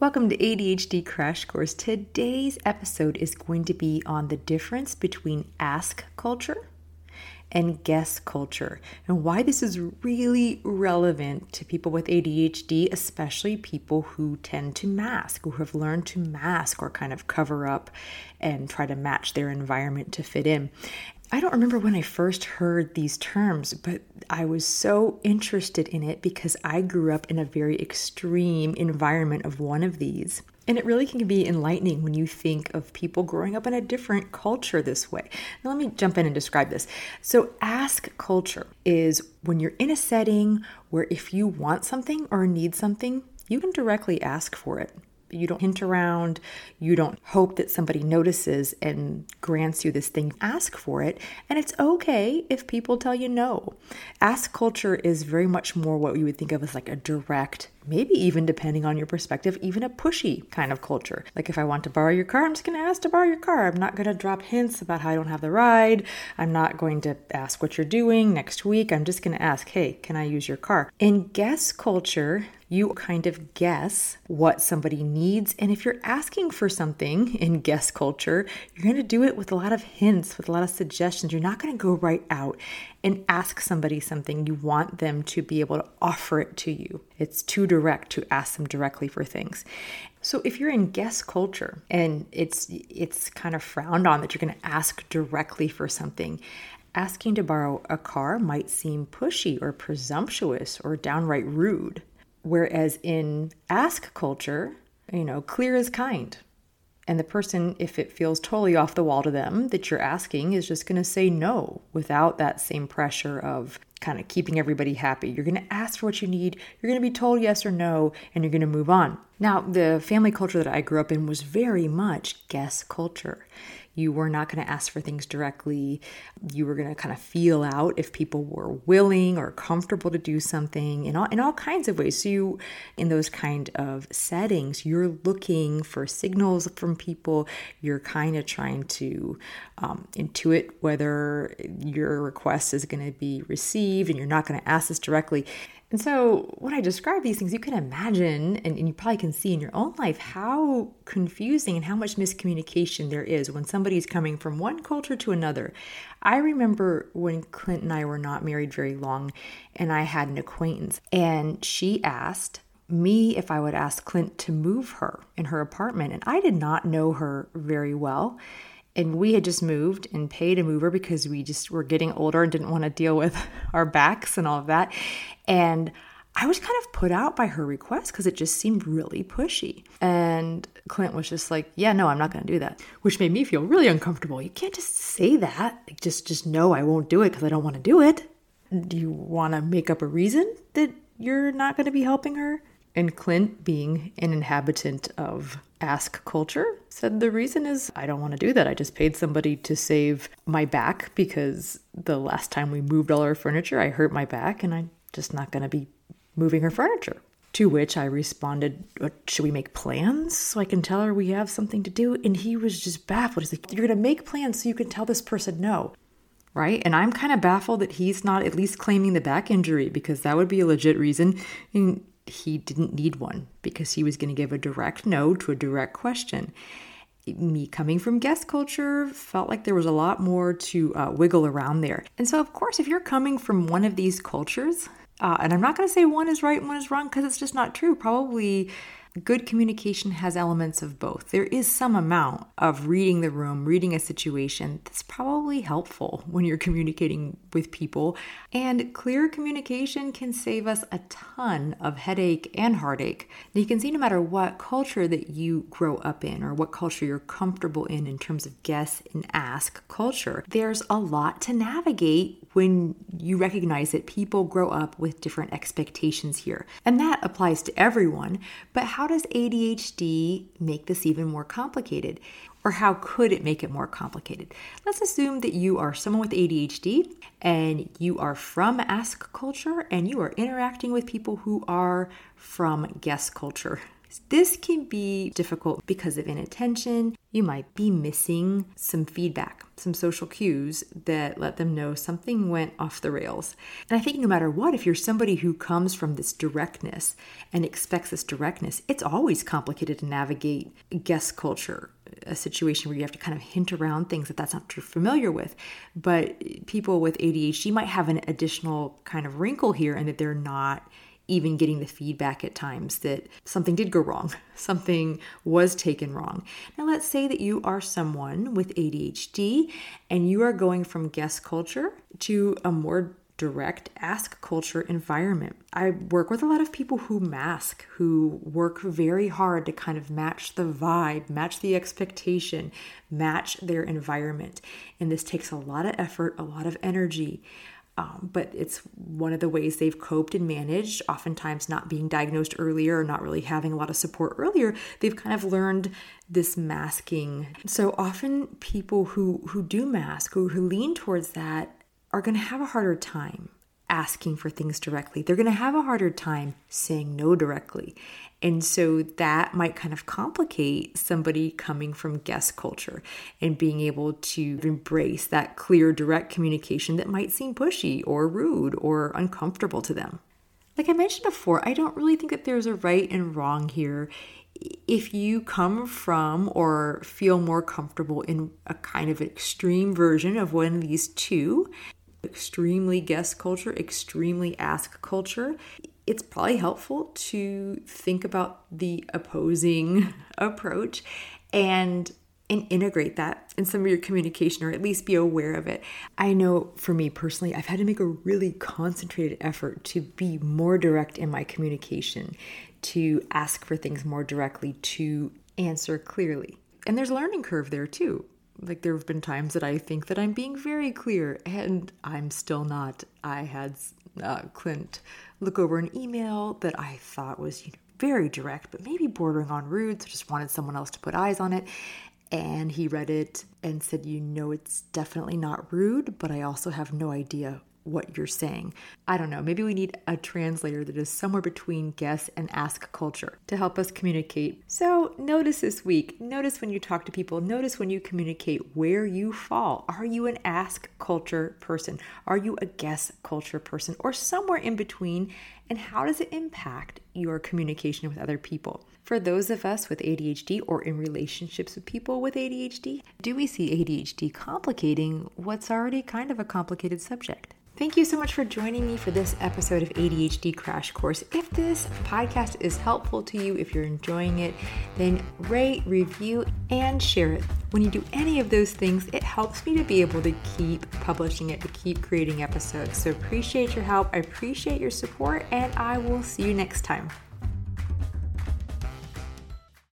Welcome to ADHD Crash Course. Today's episode is going to be on the difference between ask culture and guess culture and why this is really relevant to people with ADHD, especially people who tend to mask, who have learned to mask or kind of cover up and try to match their environment to fit in. I don't remember when I first heard these terms, but I was so interested in it because I grew up in a very extreme environment of one of these. And it really can be enlightening when you think of people growing up in a different culture this way. Now, let me jump in and describe this. So, ask culture is when you're in a setting where if you want something or need something, you can directly ask for it. You don't hint around. You don't hope that somebody notices and grants you this thing. Ask for it. And it's okay if people tell you no. Ask culture is very much more what you would think of as like a direct, maybe even depending on your perspective, even a pushy kind of culture. Like if I want to borrow your car, I'm just going to ask to borrow your car. I'm not going to drop hints about how I don't have the ride. I'm not going to ask what you're doing next week. I'm just going to ask, hey, can I use your car? In guess culture, you kind of guess what somebody needs. And if you're asking for something in guess culture, you're going to do it with a lot of hints, with a lot of suggestions. You're not going to go right out and ask somebody something. You want them to be able to offer it to you. It's too direct to ask them directly for things. So if you're in guess culture and it's it's kind of frowned on that you're going to ask directly for something, asking to borrow a car might seem pushy or presumptuous or downright rude. Whereas in ask culture, you know, clear is kind. And the person, if it feels totally off the wall to them that you're asking, is just going to say no without that same pressure of kind of keeping everybody happy. You're going to ask for what you need, you're going to be told yes or no, and you're going to move on. Now, the family culture that I grew up in was very much guess culture. You were not going to ask for things directly. You were going to kind of feel out if people were willing or comfortable to do something in all, in all kinds of ways. So, you, in those kind of settings, you're looking for signals from people. You're kind of trying to um, intuit whether your request is going to be received, and you're not going to ask this directly. And so, when I describe these things, you can imagine, and, and, you probably can see in your own life, how confusing and how much miscommunication there is when somebody's coming from one culture to another. I remember when Clint and I were not married very long, and I had an acquaintance, and she asked me if I would ask Clint to move her in her apartment, and I did not know her very well and we had just moved and paid a mover because we just were getting older and didn't want to deal with our backs and all of that. And I was kind of put out by her request because it just seemed really pushy. And Clint was just like, "Yeah, no, I'm not going to do that," which made me feel really uncomfortable. You can't just say that. Like, just just no, I won't do it because I don't want to do it. Do you want to make up a reason that you're not going to be helping her? And Clint, being an inhabitant of Ask Culture, said the reason is I don't want to do that. I just paid somebody to save my back because the last time we moved all our furniture, I hurt my back and I'm just not going to be moving her furniture. To which I responded, Should we make plans so I can tell her we have something to do? And he was just baffled. He's like, You're going to make plans so you can tell this person no. Right? And I'm kind of baffled that he's not at least claiming the back injury because that would be a legit reason. He didn't need one because he was going to give a direct no to a direct question. Me coming from guess culture felt like there was a lot more to uh, wiggle around there. And so, of course, if you're coming from one of these cultures, uh, and I'm not going to say one is right and one is wrong because it's just not true. Probably good communication has elements of both. There is some amount of reading the room, reading a situation that's probably helpful when you're communicating with people. And clear communication can save us a ton of headache and heartache. Now, you can see no matter what culture that you grow up in or what culture you're comfortable in in terms of guess and ask culture, there's a lot to navigate when you recognize that people grow up with different expectations here. And that applies to everyone. But how does ADHD make this even more complicated? Or how could it make it more complicated? Let's assume that you are someone with ADHD and you are from ask culture and you are interacting with people who are from guess culture. This can be difficult because of inattention. You might be missing some feedback, some social cues that let them know something went off the rails. And I think no matter what, if you're somebody who comes from this directness and expects this directness, it's always complicated to navigate guess culture a situation where you have to kind of hint around things that that's not you're familiar with. But people with ADHD might have an additional kind of wrinkle here and that they're not even getting the feedback at times that something did go wrong, something was taken wrong. Now, let's say that you are someone with ADHD and you are going from guess culture to a more direct ask culture environment. I work with a lot of people who mask, who work very hard to kind of match the vibe, match the expectation, match their environment. And this takes a lot of effort, a lot of energy. Um, but it's one of the ways they've coped and managed, oftentimes not being diagnosed earlier or not really having a lot of support earlier. They've kind of learned this masking. So often people who, who do mask, who, who lean towards that, are going to have a harder time asking for things directly. They're going to have a harder time saying no directly. And so that might kind of complicate somebody coming from guess culture and being able to embrace that clear, direct communication that might seem pushy or rude or uncomfortable to them. Like I mentioned before, I don't really think that there's a right and wrong here. If you come from or feel more comfortable in a kind of extreme version of one of these two, extremely guess culture, extremely ask culture, it's probably helpful to think about the opposing approach and and integrate that in some of your communication or at least be aware of it. I know for me personally, I've had to make a really concentrated effort to be more direct in my communication, to ask for things more directly, to answer clearly. And there's a learning curve there too like there have been times that I think that I'm being very clear and I'm still not. I had uh, Clint look over an email that I thought was you know, very direct, but maybe bordering on rude. So just wanted someone else to put eyes on it. And he read it and said, You know, it's definitely not rude, but I also have no idea what you're saying. I don't know, maybe we need a translator that is somewhere between guess and ask culture to help us communicate. So, notice this week, notice when you talk to people, notice when you communicate where you fall. Are you an ask culture person? Are you a guess culture person? Or somewhere in between? And how does it impact your communication with other people? For those of us with ADHD or in relationships with people with ADHD, do we see ADHD complicating what's already kind of a complicated subject? Thank you so much for joining me for this episode of ADHD Crash Course. If this podcast is helpful to you, if you're enjoying it, then rate, review, and share it. When you do any of those things, it helps me to be able to keep publishing it, to keep creating episodes. So appreciate your help. I appreciate your support, and I will see you next time.